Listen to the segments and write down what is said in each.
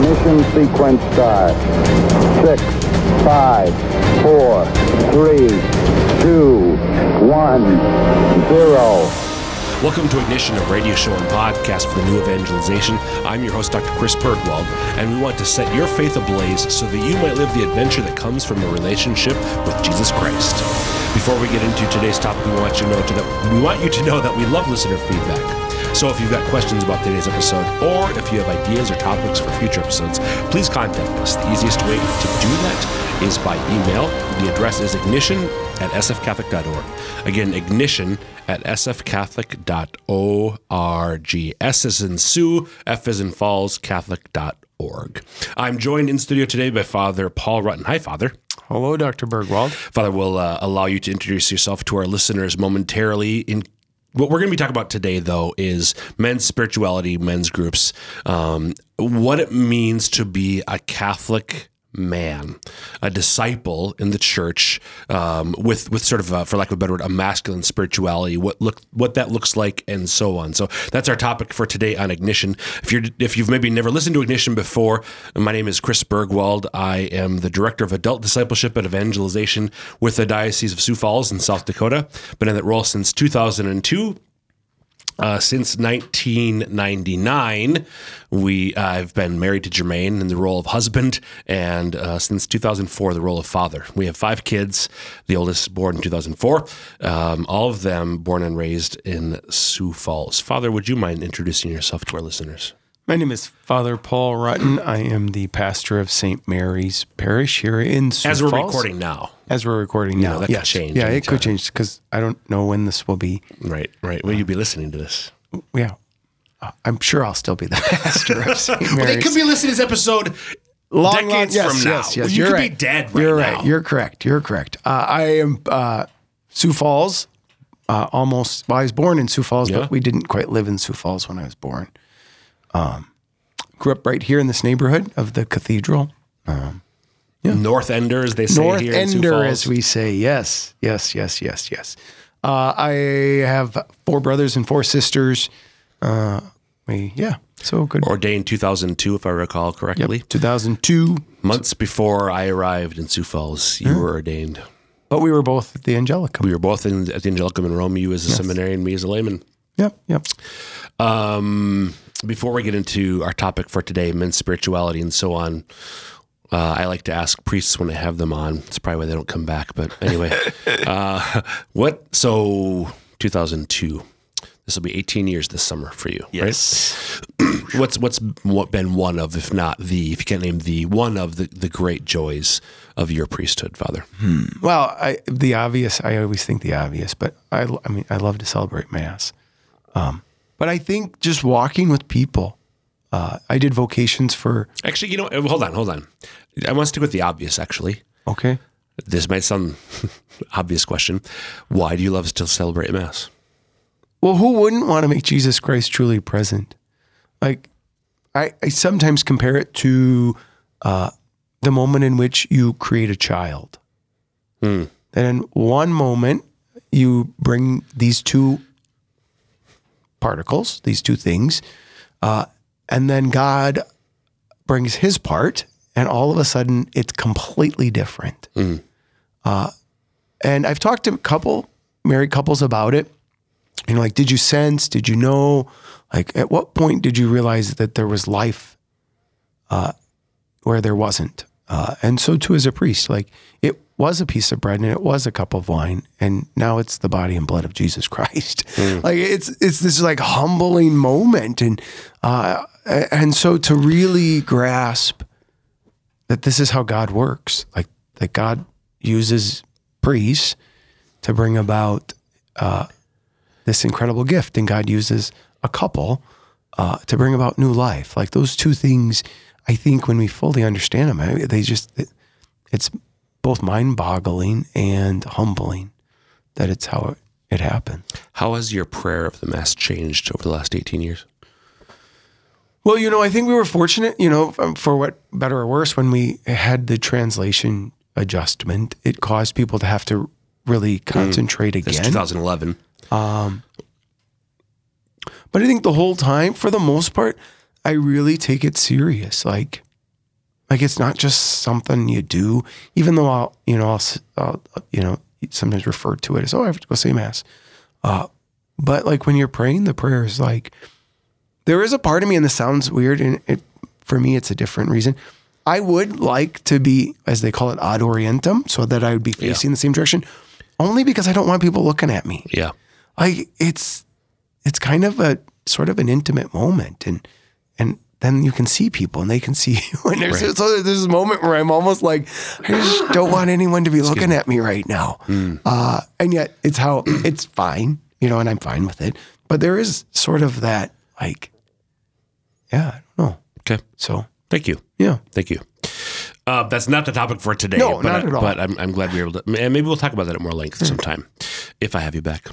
Ignition sequence start. Six, five, four, three, two, one, zero. Welcome to Ignition, a radio show and podcast for the new evangelization. I'm your host, Dr. Chris Burgwald, and we want to set your faith ablaze so that you might live the adventure that comes from a relationship with Jesus Christ. Before we get into today's topic, we want you to know that we want you to know that we love listener feedback. So if you've got questions about today's episode, or if you have ideas or topics for future episodes, please contact us. The easiest way to do that is by email. The address is ignition at sfcatholic.org. Again, ignition at sfcatholic.org. S is in Sioux, F is in Falls, Catholic.org. I'm joined in studio today by Father Paul Rutten. Hi, Father. Hello, Dr. Burgwald. Father, we'll uh, allow you to introduce yourself to our listeners momentarily in what we're going to be talking about today, though, is men's spirituality, men's groups, um, what it means to be a Catholic man, a disciple in the church, um, with with sort of, a, for lack of a better word, a masculine spirituality. What look what that looks like, and so on. So that's our topic for today on Ignition. If you're if you've maybe never listened to Ignition before, my name is Chris Burgwald. I am the director of adult discipleship and evangelization with the Diocese of Sioux Falls in South Dakota. Been in that role since 2002 uh, since 1999, we uh, I've been married to Jermaine in the role of husband, and uh, since 2004, the role of father. We have five kids. The oldest born in 2004. Um, all of them born and raised in Sioux Falls. Father, would you mind introducing yourself to our listeners? My name is Father Paul Rutten. I am the pastor of St. Mary's Parish here in Sioux As we're Falls. recording now. As we're recording now. that could change Yeah, it anytime. could change because I don't know when this will be. Right, right. Will you be listening to this? Yeah. Uh, I'm sure I'll still be the pastor of St. Mary's. Well, they could be listening to this episode long, decades long, yes, from now. Yes, yes, you could right. be dead right You're now. right. You're correct. You're correct. Uh, I am uh, Sioux Falls. Uh, almost. Well, I was born in Sioux Falls, Yeah. but we didn't quite live in Sioux Falls when I was born. Um, grew up right here in this neighborhood of the cathedral. North Enders, they say North here Ender, as we say. Yes, yes, yes, yes, yes. Uh, I have four brothers and four sisters. Uh, we, yeah, so good. ordained 2002, if I recall correctly. Yep, 2002. Months before I arrived in Sioux Falls, you were ordained. But we were both at the Angelicum. We were both in, at the Angelicum in Rome. You as a seminarian, me as a layman. Yep, yep. Um, before we get into our topic for today, men's spirituality and so on, uh, I like to ask priests when I have them on. It's probably why they don't come back. But anyway, uh, what? So 2002. This will be 18 years this summer for you. Yes. Right? What's what's what been one of, if not the, if you can't name the one of the, the great joys of your priesthood, Father? Well, I, the obvious, I always think the obvious, but I, I mean, I love to celebrate Mass. Um, but I think just walking with people. Uh, I did vocations for, Actually, you know, uh, hold on, hold on. I want to stick with the obvious. Actually, okay. this might sound obvious question. Why do you love to celebrate Mass? Well, who wouldn't want to make Jesus Christ truly present? Like, I, I sometimes compare it to uh, the moment in which you create a child. Hmm. That in one moment, you bring these two particles, these two things, uh, and then God brings his part, and all of a sudden, it's completely different. Uh, and I've talked to a couple married couples about it you know, like, did you sense, did you know, like, at what point did you realize that there was life uh, where there wasn't? Uh, and so too as a priest, like, it was a piece of bread and it was a cup of wine, and now it's the body and blood of Jesus Christ. like, it's it's this like humbling moment, and uh, and so to really grasp that this is how God works, like that God uses priests to bring about this incredible gift, and God uses a couple uh, to bring about new life. Like those two things, I think when we fully understand them, they just it, it's both mind-boggling and humbling that it's how it, it happens. How has your prayer of the Mass changed over the last 18 years? Well, you know, I think we were fortunate, you know, um, for what better or worse, when we had the translation adjustment, it caused people to have to really concentrate That's again. 2011. But I think the whole time, for the most part, I really take it serious. Like, Like it's not just something you do. Even though I'll, you know, I'll, I'll you know, sometimes refer to it as, oh, I have to go say mass. Uh, but like when you're praying the prayers, like there is a part of me, and this sounds weird, and it for me, it's a different reason. I would like to be, as they call it, ad orientem, so that I would be facing the same direction, only because I don't want people looking at me. Yeah. Like it's it's kind of a sort of an intimate moment, and then you can see people and they can see you. And there's, so there's this moment where I'm almost like, I just don't want anyone to be looking at me right now. Uh, and yet it's how it's fine, you know, and I'm fine with it. But there is sort of that, like, yeah, I don't know. Okay. So, Thank you. yeah. Thank you. Uh, that's not the topic for today. No, but not I- at all. But I'm, I'm glad we were able to. And maybe we'll talk about that at more length sometime, if I have you back.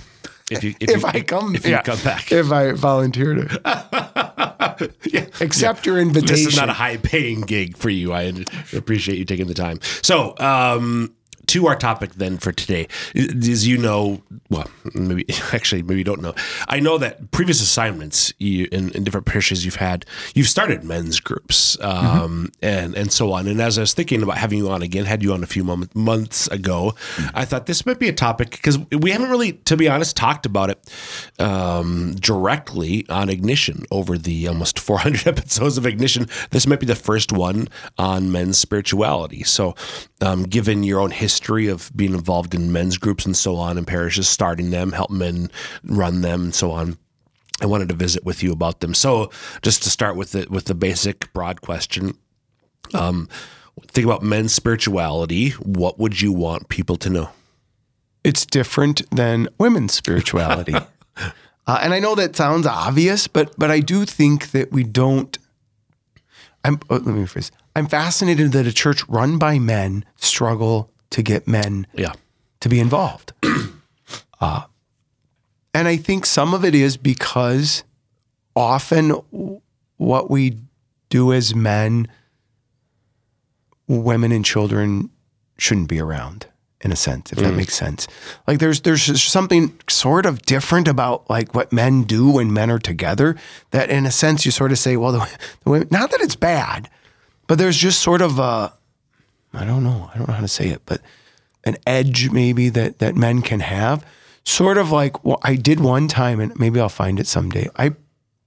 If you, if, If you, I come, if you come back. If I volunteer to accept your invitation. This is not a high paying gig for you. I appreciate you taking the time. So, um, to our topic then for today, as you know, well, maybe actually, maybe you don't know. I know that previous assignments you, in, in different parishes you've had, you've started men's groups um, and and so on. And as I was thinking about having you on again, had you on a few moment, months ago, I thought this might be a topic because we haven't really, to be honest, talked about it um, directly on Ignition over the almost 400 episodes of Ignition. This might be the first one on men's spirituality. So, um, given your own history of being involved in men's groups and so on in parishes, starting them, help men run them, and so on. I wanted to visit with you about them. So, just to start with the with the basic broad question, um, think about men's spirituality. What would you want people to know? it's different than women's spirituality. uh, and I know that sounds obvious, but but I do think that we don't. I'm oh, let me rephrase. I'm fascinated that a church run by men struggle to get men Yeah, to be involved. uh, and I think some of it is because often what we do as men, women and children shouldn't be around in a sense, if that makes sense. Like there's there's something sort of different about like what men do when men are together that in a sense you sort of say, well, the, the women, not that it's bad, but there's just sort of a I don't know. I don't know how to say it, but an edge maybe that that men can have. Sort of like well, I did one time, and maybe I'll find it someday. I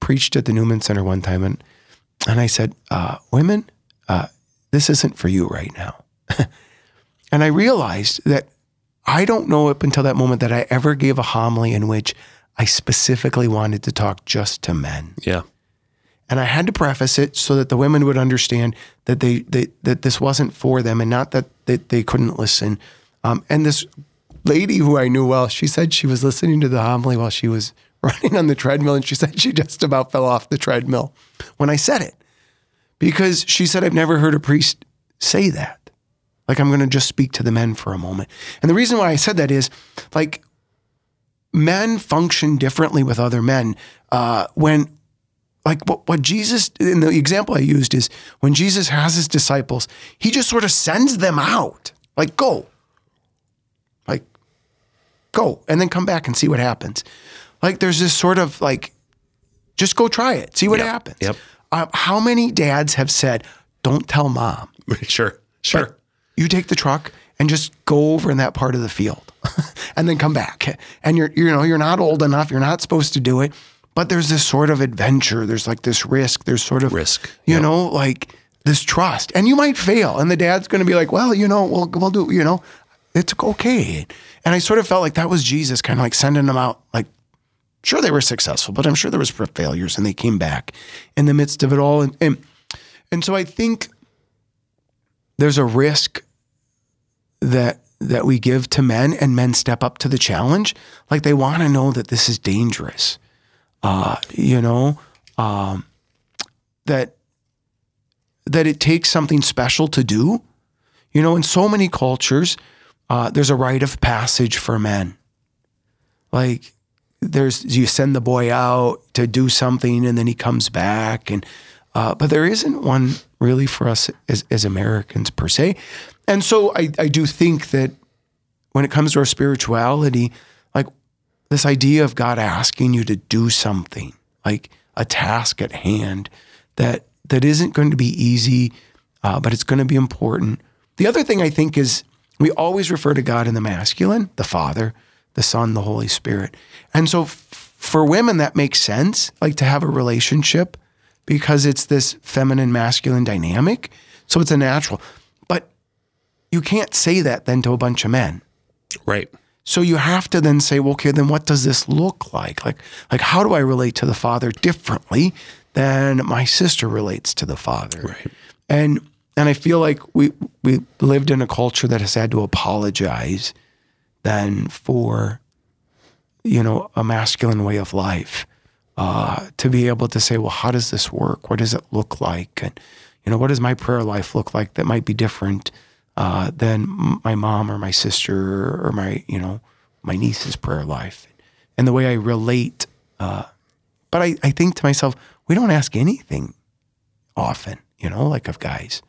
preached at the Newman Center one time, and and I said, uh, "Women, uh, this isn't for you right now." and I realized that I don't know up until that moment that I ever gave a homily in which I specifically wanted to talk just to men. yeah, And I had to preface it so that the women would understand that they, they that this wasn't for them and not that, that they couldn't listen. Um, and this lady who I knew well, she said she was listening to the homily while she was running on the treadmill, and she said she just about fell off the treadmill when I said it. Because she said, I've never heard a priest say that. Like, I'm going to just speak to the men for a moment. And the reason why I said that is like, men function differently with other men uh, when like what, what Jesus in the example I used is when Jesus has his disciples, he just sort of sends them out. Like go. Like go and then come back and see what happens. Like there's this sort of like just go try it. See what Yep. happens. Yep. Uh, how many dads have said, "Don't tell mom. sure, sure. You take the truck and just go over in that part of the field, and then come back. And you're you know you're not old enough. You're not supposed to do it, but there's this sort of adventure. There's like this risk. There's sort of Risk. You Yep. know, like this trust, and you might fail, and the dad's going to be like, well, you know, we'll we'll do. You know, it's okay. And I sort of felt like that was Jesus, kind of like sending them out, like sure they were successful, but I'm sure there was failures and they came back in the midst of it all. And and, and so I think there's a risk that that we give to men and men step up to the challenge. Like they want to know that this is dangerous. Uh, you know, um, that that it takes something special to do. You know, in so many cultures, uh, there's a rite of passage for men. Like there's you send the boy out to do something and then he comes back and uh, but there isn't one really for us as, as Americans per se. And so I, I do think that when it comes to our spirituality, this idea of God asking you to do something, like a task at hand that that isn't going to be easy, uh, but it's going to be important. The other thing I think is we always refer to God in the masculine, the Father, the Son, the Holy Spirit. And so f- for women, that makes sense, like to have a relationship because it's this feminine masculine dynamic. So it's a natural. But you can't say that then to a bunch of men. Right. So you have to then say, well, okay, then what does this look like? Like, like how do I relate to the father differently than my sister relates to the father? Right. And and I feel like we we lived in a culture that has had to apologize then for you know a masculine way of life uh, to be able to say, well, how does this work? What does it look like? And you know, what does my prayer life look like that might be different uh, than my mom or my sister or my you know my niece's prayer life, and the way I relate. Uh, but I, I think to myself, we don't ask anything often, you know, like of guys.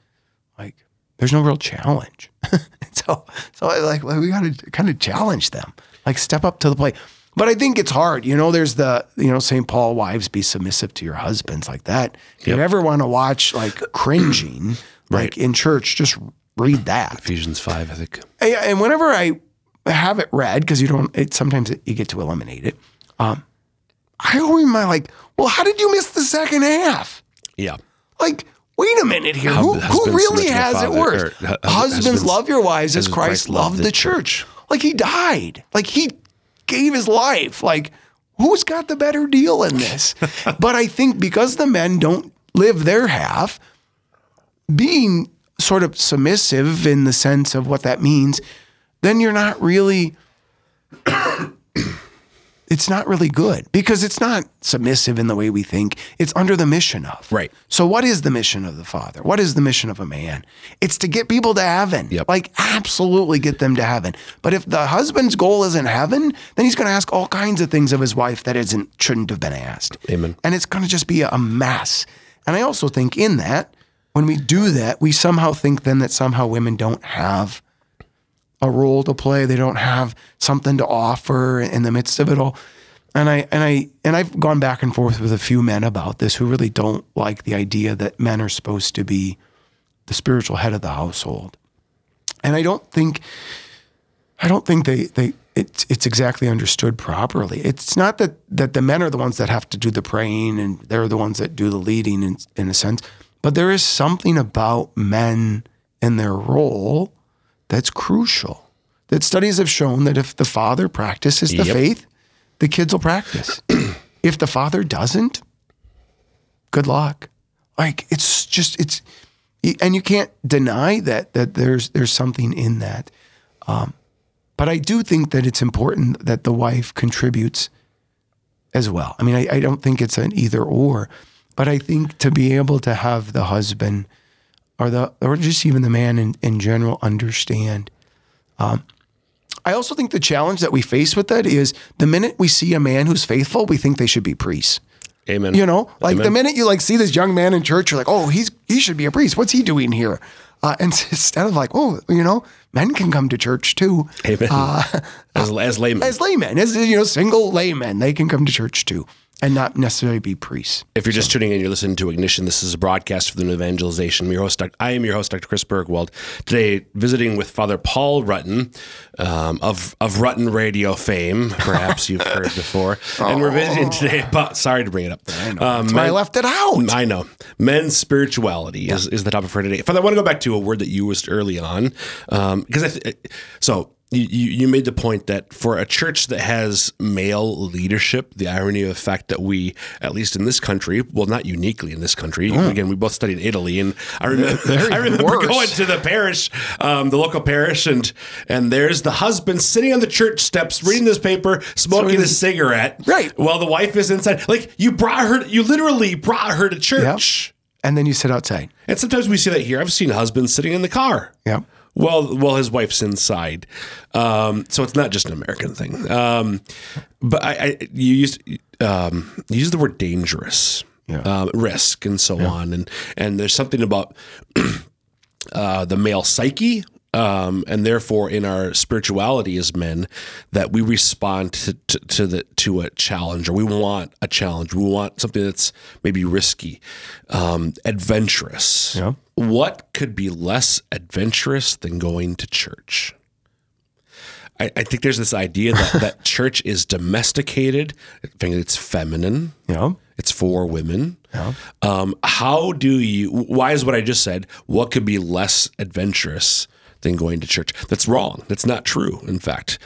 Like there's no real challenge. so so I like well, we got to kind of challenge them, like step up to the plate. But I think it's hard, you know. There's the you know St. Paul, wives be submissive to your husbands, like that. If you ever want to watch like cringing, like in church, just read that. Ephesians 5, I think. And whenever I have it read, because you don't, it, sometimes it, you get to eliminate it. Um, I always am like, well, how did you miss the second half? Yeah. Like, wait a minute here. Who, who really has it worse? or hu- husbands, husbands love your wives as as Christ, loved the, church. church. Like he died. Like he gave his life. Like who's got the better deal in this? but I think because the men don't live their half, being sort of submissive in the sense of what that means, then you're not really it's not really good because it's not submissive in the way we think. It's under the mission of. Right. So what is the mission of the father? What is the mission of a man? It's to get people to heaven. Yep. Like absolutely get them to heaven. But if the husband's goal isn't heaven, then he's going to ask all kinds of things of his wife that isn't shouldn't have been asked. Amen. And it's going to just be a mess. And I also think in that when we do that, we somehow think then that somehow women don't have a role to play. They don't have something to offer in the midst of it all. And I and I and I've gone back and forth with a few men about this who really don't like the idea that men are supposed to be the spiritual head of the household. And I don't think I don't think they they it's it's exactly understood properly. It's not that that the men are the ones that have to do the praying and they're the ones that do the leading in in a sense, but there is something about men and their role that's crucial. That studies have shown that if the father practices the Yep. faith, the kids will practice. if the father doesn't, good luck. Like it's just it's and you can't deny that that there's there's something in that. Um, but I do think that it's important that the wife contributes as well. I mean, I, I don't think it's an either or, but I think to be able to have the husband or the or just even the man in, in general understand. Um, I also think the challenge that we face with that is the minute we see a man who's faithful, we think they should be priests. Amen. You know, like the minute you like see this young man in church, you're like, oh, he's he should be a priest. What's he doing here? Uh, and instead of like, oh, you know, men can come to church too. Amen. as, as laymen. As laymen, as you know, single laymen, they can come to church too, and not necessarily be priests. If you're just tuning in, you're listening to Ignition. This is a broadcast for the New Evangelization. I'm your host, I am your host, Dr. Chris Burgwald. Today, visiting with Father Paul Rutten um, of of Rutten Radio fame. Perhaps you've heard before. And we're visiting today about. Sorry to bring it up. Um, That's why I left it out. I know. Men's spirituality is, is the topic for today. Father, I want to go back to a word that you used early on. Um, because I th- so you, you made the point that for a church that has male leadership, the irony of the fact that we, at least in this country, well, not uniquely in this country, again, we both studied Italy, and I remember, I remember worse. going to the parish, um, the local parish, and and there's the husband sitting on the church steps reading this paper, smoking a cigarette, Right. while the wife is inside. Like you brought her, you literally brought her to church. And then you sit outside. And sometimes we see that here. I've seen husbands sitting in the car. Yep. Well, well, his wife's inside. Um, so it's not just an American thing. Um, but I, I you used um, you used the word dangerous, Yeah. um, risk, and so on. And and there's something about uh, the male psyche um, and therefore in our spirituality as men, that we respond to, to, to the to a challenge, or we want a challenge. We want something that's maybe risky, um, adventurous. Yeah. What could be less adventurous than going to church? I, I think there's this idea that, that church is domesticated. I think it's feminine. Know? It's for women. Um, how do you? Why is what I just said? What could be less adventurous than going to church? That's wrong. That's not true. In fact,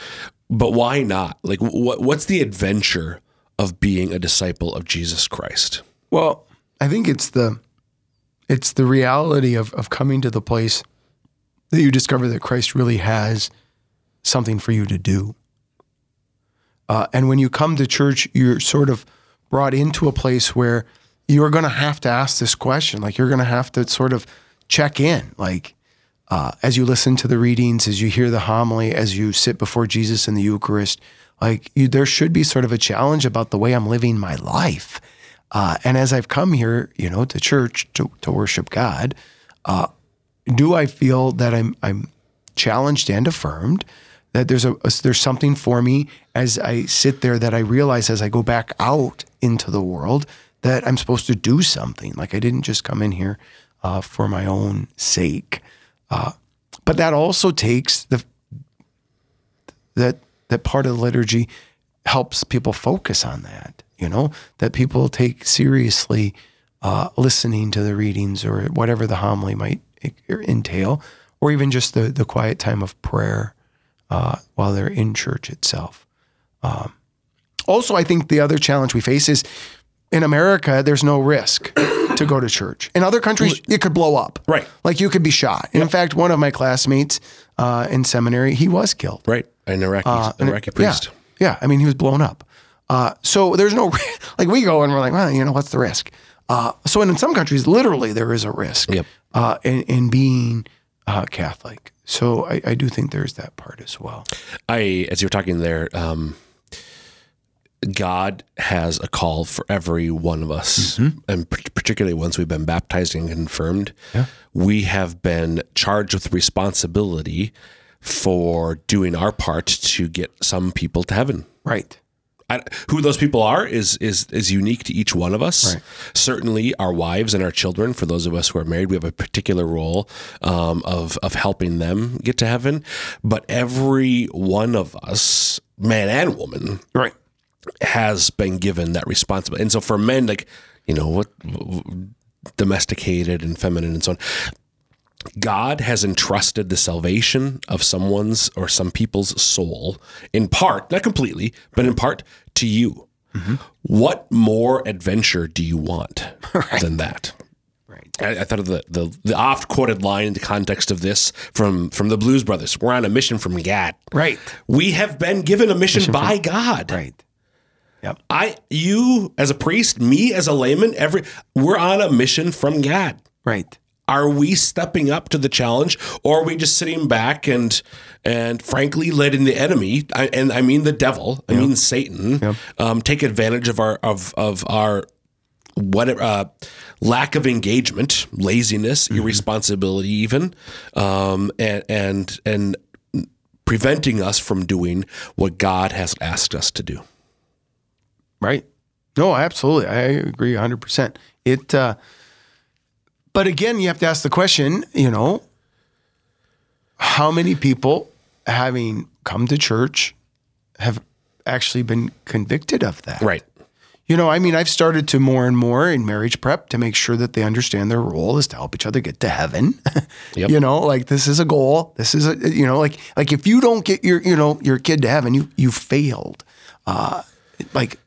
but why not? Like, what what's the adventure of being a disciple of Jesus Christ? Well, I think it's the it's the reality of of coming to the place that you discover that Christ really has something for you to do. Uh, and when you come to church, you're sort of brought into a place where you're going to have to ask this question. Like you're going to have to sort of check in, like uh, as you listen to the readings, as you hear the homily, as you sit before Jesus in the Eucharist. Like you, there should be sort of a challenge about the way I'm living my life. Uh, and as I've come here, you know, to church to, to worship God, uh, do I feel that I'm I'm challenged and affirmed? That there's a, a there's something for me as I sit there that I realize as I go back out into the world that I'm supposed to do something. Like I didn't just come in here uh, for my own sake. Uh, but that also takes the that that part of the liturgy helps people focus on that. You know that people take seriously uh, listening to the readings or whatever the homily might entail, or even just the the quiet time of prayer uh, while they're in church itself. Um, also, I think the other challenge we face is in America, there's no risk to go to church. In other countries, it could blow up. Right. Like you could be shot. And In fact, one of my classmates uh, in seminary, he was killed. Right, an Iraqi And it- Iraqi priest. Yeah, yeah. I mean, he was blown up. Uh, so there's no like we go and we're like, well, you know, what's the risk? Uh, so in some countries, literally, there is a risk Yep. uh, in, in being uh, Catholic. So I, I do think there's that part as well. I, as you were talking there, um, God has a call for every one of us, and particularly once we've been baptized and confirmed, we have been charged with responsibility for doing our part to get some people to heaven. Right. I, who those people are is is is unique to each one of us. Right. Certainly, our wives and our children. For those of us who are married, we have a particular role um, of of helping them get to heaven. But every one of us, man and woman, Right. Has been given that responsibility. And so, for men, like you know, what domesticated and feminine and so on. God has entrusted the salvation of someone's or some people's soul, in part, not completely, but in part to you. Mm-hmm. What more adventure do you want than that? Right. I, I thought of the, the, the oft quoted line in the context of this from, from the Blues Brothers We're on a mission from God. Right. We have been given a mission, by God. Right. Yep. I, you as a priest, me as a layman, every we're on a mission from God. Right. are we stepping up to the challenge or are we just sitting back and and frankly letting the enemy? I, and i mean the devil. I mean satan. Um, take advantage of our of of our what uh, lack of engagement laziness irresponsibility even um, and and and preventing us from doing what god has asked us to do Right. No, absolutely. I agree 100%. It, uh, but again, you have to ask the question, you know, how many people having come to church have actually been convicted of that? right You know, I mean, I've started to more and more in marriage prep to make sure that they understand their role is to help each other get to heaven. Yep. You know, like this is a goal. This is a you know, like like if you don't get your you know your kid to heaven, you you failed, uh, like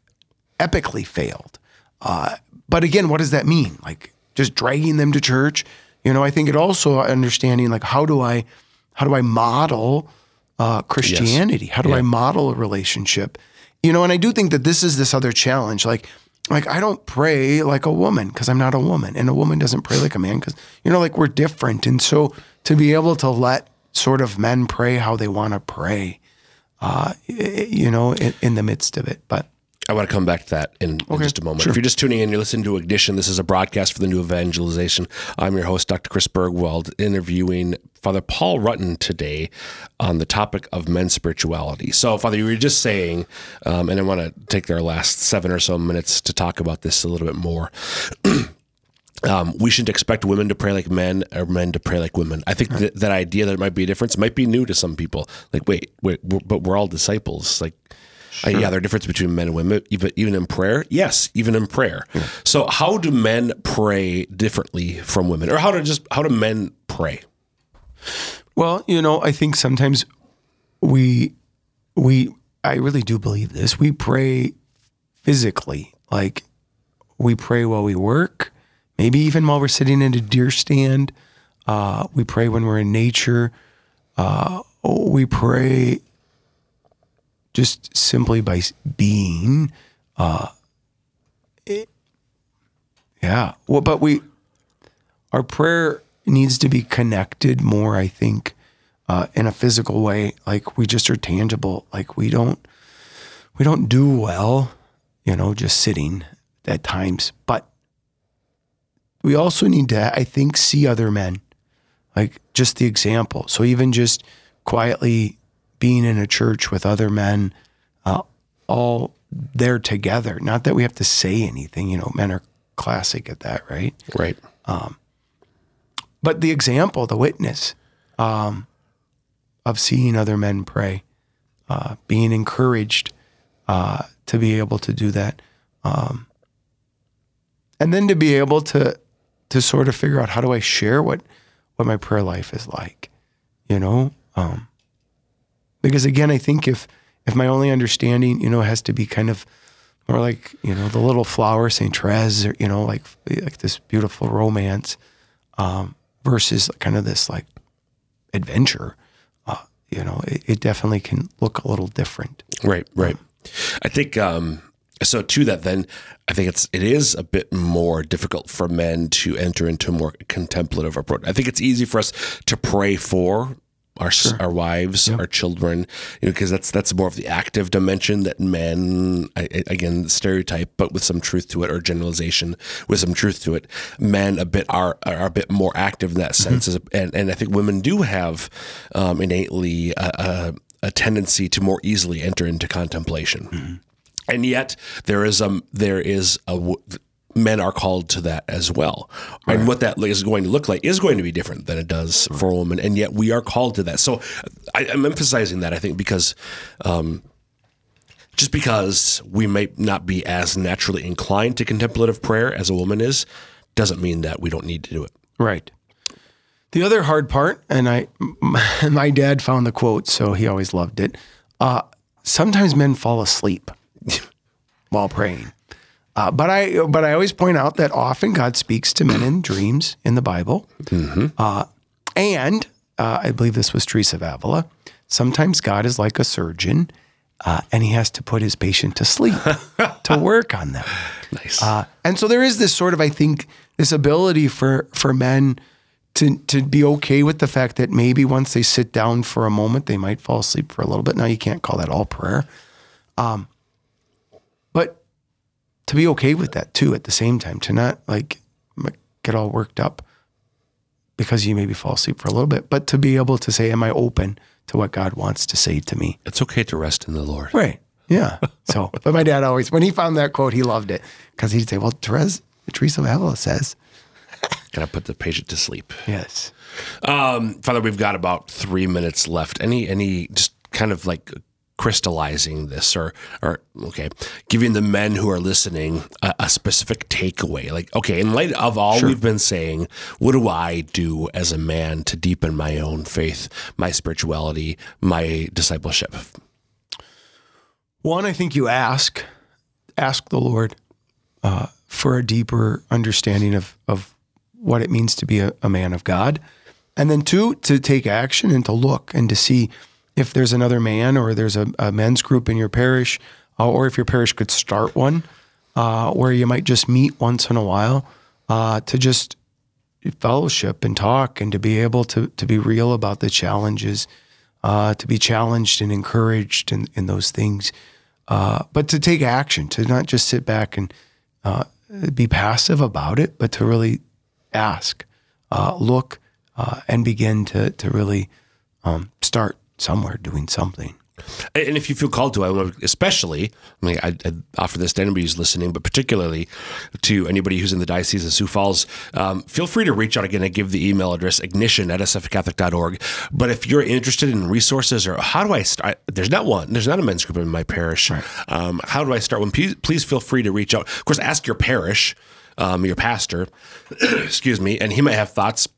epically failed. Uh, but again, what does that mean? Like just dragging them to church? You know, I think it also understanding like how do I how do I model uh, Christianity? How do I model a relationship? You know, and I do think that this is this other challenge. Like, like I don't pray like a woman because I'm not a woman, and a woman doesn't pray like a man because you know, like we're different. And so to be able to let sort of men pray how they want to pray, uh, you know, in, in the midst of it. But I want to come back to that in, in just a moment. If you're just tuning in, you're listening to Ignition. This is a broadcast for the New Evangelization. I'm your host, Dr. Chris Burgwald, interviewing Father Paul Rutten today on the topic of men's spirituality. So, Father, you were just saying, um, and I want to take our last seven or so minutes to talk about this a little bit more. um, we shouldn't expect women to pray like men or men to pray like women. I think that, that idea that there might be a difference might be new to some people. Like, wait, wait, we're, but we're all disciples. Like, uh, yeah, there are differences between men and women, even even in prayer. Yes, even in prayer. So, how do men pray differently from women, or how do just how do men pray? Well, you know, I think sometimes we we I really do believe this. We pray physically, like we pray while we work, maybe even while we're sitting in a deer stand. Uh, we pray when we're in nature. Uh, we pray just simply by being. Uh, it- yeah. Well, but we our prayer needs to be connected more. I think uh, in a physical way, like we just are tangible. Like we don't we don't do well, you know, just sitting at times. But we also need to, I think, see other men, like just the example. So even just quietly being in a church with other men, uh, all there together. Not that we have to say anything. You know, men are classic at that, right? Right. but the example, the witness um, of seeing other men pray, uh, being encouraged uh, to be able to do that, um, and then to be able to to sort of figure out how do I share what what my prayer life is like, you know, um, because again, I think if if my only understanding, you know, has to be kind of more like you know the little flower Saint Therese, or you know, like like this beautiful romance versus kind of this like adventure, uh, you know, it, it definitely can look a little different. Right, right. I think um, so. To that, then I think it's it is a bit more difficult for men to enter into a more contemplative approach. I think it's easy for us to pray for our s our wives, our children, you know, because that's that's more of the active dimension that men, I, again, stereotype, but with some truth to it, or generalization with some truth to it. Men a bit are are a bit more active in that mm-hmm. sense, as- and and I think women do have um, innately a, a, a tendency to more easily enter into contemplation. Mm-hmm. And yet there is a there is a men are called to that as well and what that is going to look like is going to be different than it does for a woman and yet we are called to that so I, i'm emphasizing that i think because um just because we may not be as naturally inclined to contemplative prayer as a woman is doesn't mean that we don't need to do it Right. The other hard part, and I, my dad found the quote, so he always loved it. Uh, sometimes men fall asleep while praying, uh, but I, but I always point out that often God speaks to men in dreams in the Bible, uh, and uh, I believe this was Teresa of Avila. Sometimes God is like a surgeon, uh, and He has to put His patient to sleep to work on them. nice Uh, and so there is this sort of, I think, this ability for for men to to be okay with the fact that maybe once they sit down for a moment, they might fall asleep for a little bit. Now you can't call that all prayer, um, to be okay with that too at the same time, to not like get all worked up because you maybe fall asleep for a little bit, but to be able to say, "Am I open to what God wants to say to me?" it's okay to rest in the lord Right. Yeah. So, but my dad always, when he found that quote, he loved it because he'd say, well, Therese, Teresa of Avila says, gotta put the patient to sleep yes. Um, Father, we've got about three minutes left. Any, any, just kind of like crystallizing this, or, or okay, giving the men who are listening a, a specific takeaway. Like, okay, in light of all we've been saying, what do I do as a man to deepen my own faith, my spirituality, my discipleship? One, I think you ask, ask the Lord uh, for a deeper understanding of, of what it means to be a, a man of God. And then two, to take action and to look and to see if there's another man or there's a, a men's group in your parish, uh, or if your parish could start one uh, where you might just meet once in a while uh, to just fellowship and talk and to be able to, to be real about the challenges, uh, to be challenged and encouraged in, in those things. uh, but to take action, to not just sit back and uh, be passive about it, but to really ask, look, and begin to to really um, start somewhere doing something. And if you feel called to, I want to, especially, I mean, I, I offer this to anybody who's listening, but particularly to anybody who's in the Diocese of Sioux Falls, um, feel free to reach out again. I give the email address ignition at sfcatholic.org. But if you're interested in resources or how do I start, there's not one, there's not a men's group in my parish. Um, how do I start one? Please, please feel free to reach out. Of course, ask your parish, um, your pastor, excuse me, and he might have thoughts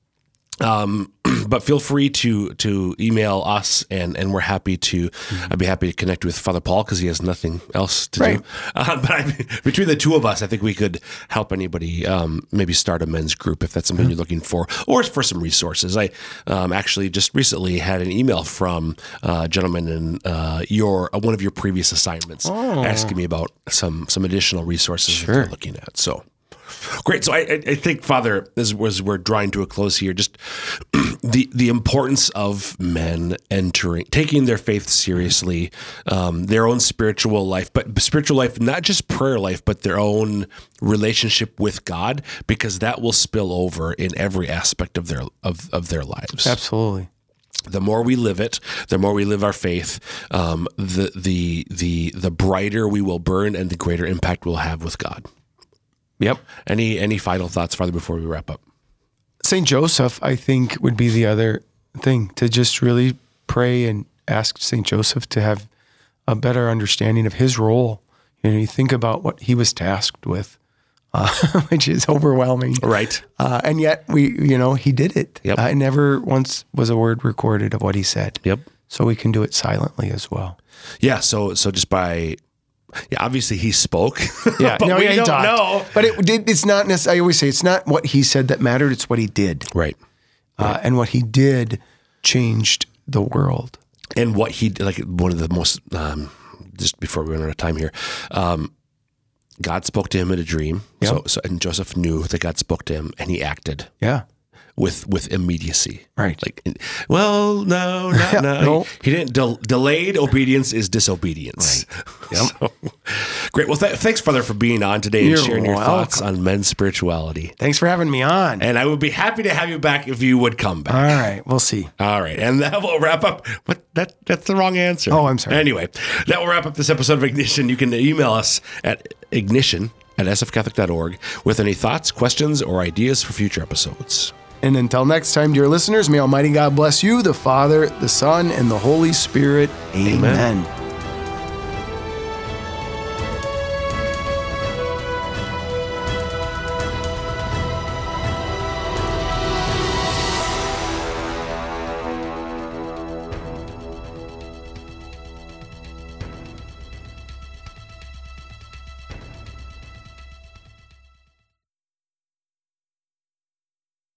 um, but feel free to to email us, and and we're happy to. Mm-hmm. I'd be happy to connect with Father Paul because he has nothing else to Right. do. Uh, but I, between the two of us, I think we could help anybody um, maybe start a men's group if that's something you're looking for, or for some resources. I um, actually just recently had an email from uh, a gentleman in uh, your uh, one of your previous assignments asking me about some some additional resources that Sure. they're looking at. So. Great. So I, I think, Father, as, as we're drawing to a close here, just the the importance of men entering, taking their faith seriously, um, their own spiritual life, but spiritual life, not just prayer life, but their own relationship with God, because that will spill over in every aspect of their of, of their lives Absolutely. the more we live it, the more we live our faith, um, the the the the brighter we will burn, and the greater impact we'll have with God. Yep. Any any final thoughts, Father, before we wrap up? St. Joseph, I think, would be the other thing to just really pray and ask St. Joseph to have a better understanding of his role. You know, you think about what he was tasked with, uh, which is overwhelming. Right. Uh, and yet, we, you know, he did it. Yep. Uh, never once was a word recorded of what he said. Yep. So we can do it silently as well. Yeah. So so just by yeah, obviously he spoke. Yeah, but no, we yeah, he don't talked. know. But it did. It's not necessarily. I always say it's not what he said that mattered. It's what he did, Right. uh, and what he did changed the world. And what he like one of the most um, just before we run out of time here. Um, God spoke to him in a dream. So, so and Joseph knew that God spoke to him, and he acted Yeah. With with immediacy. Right. Like, well, no, not, Yeah, no. no. He didn't. Del- delayed obedience is disobedience. right So, great. Well, th- thanks, brother, for being on today and You're sharing your thoughts on men's spirituality. Thanks for having me on. And I would be happy to have you back if you would come back. All right, we'll see. All right, and that will wrap up. What that that's the wrong answer. Oh, I'm sorry. Anyway, that will wrap up this episode of Ignition. You can email us at ignition at sfcatholic.org with any thoughts, questions, or ideas for future episodes. And until next time, dear listeners, may Almighty God bless you, the Father, the Son, and the Holy Spirit. Amen. Amen.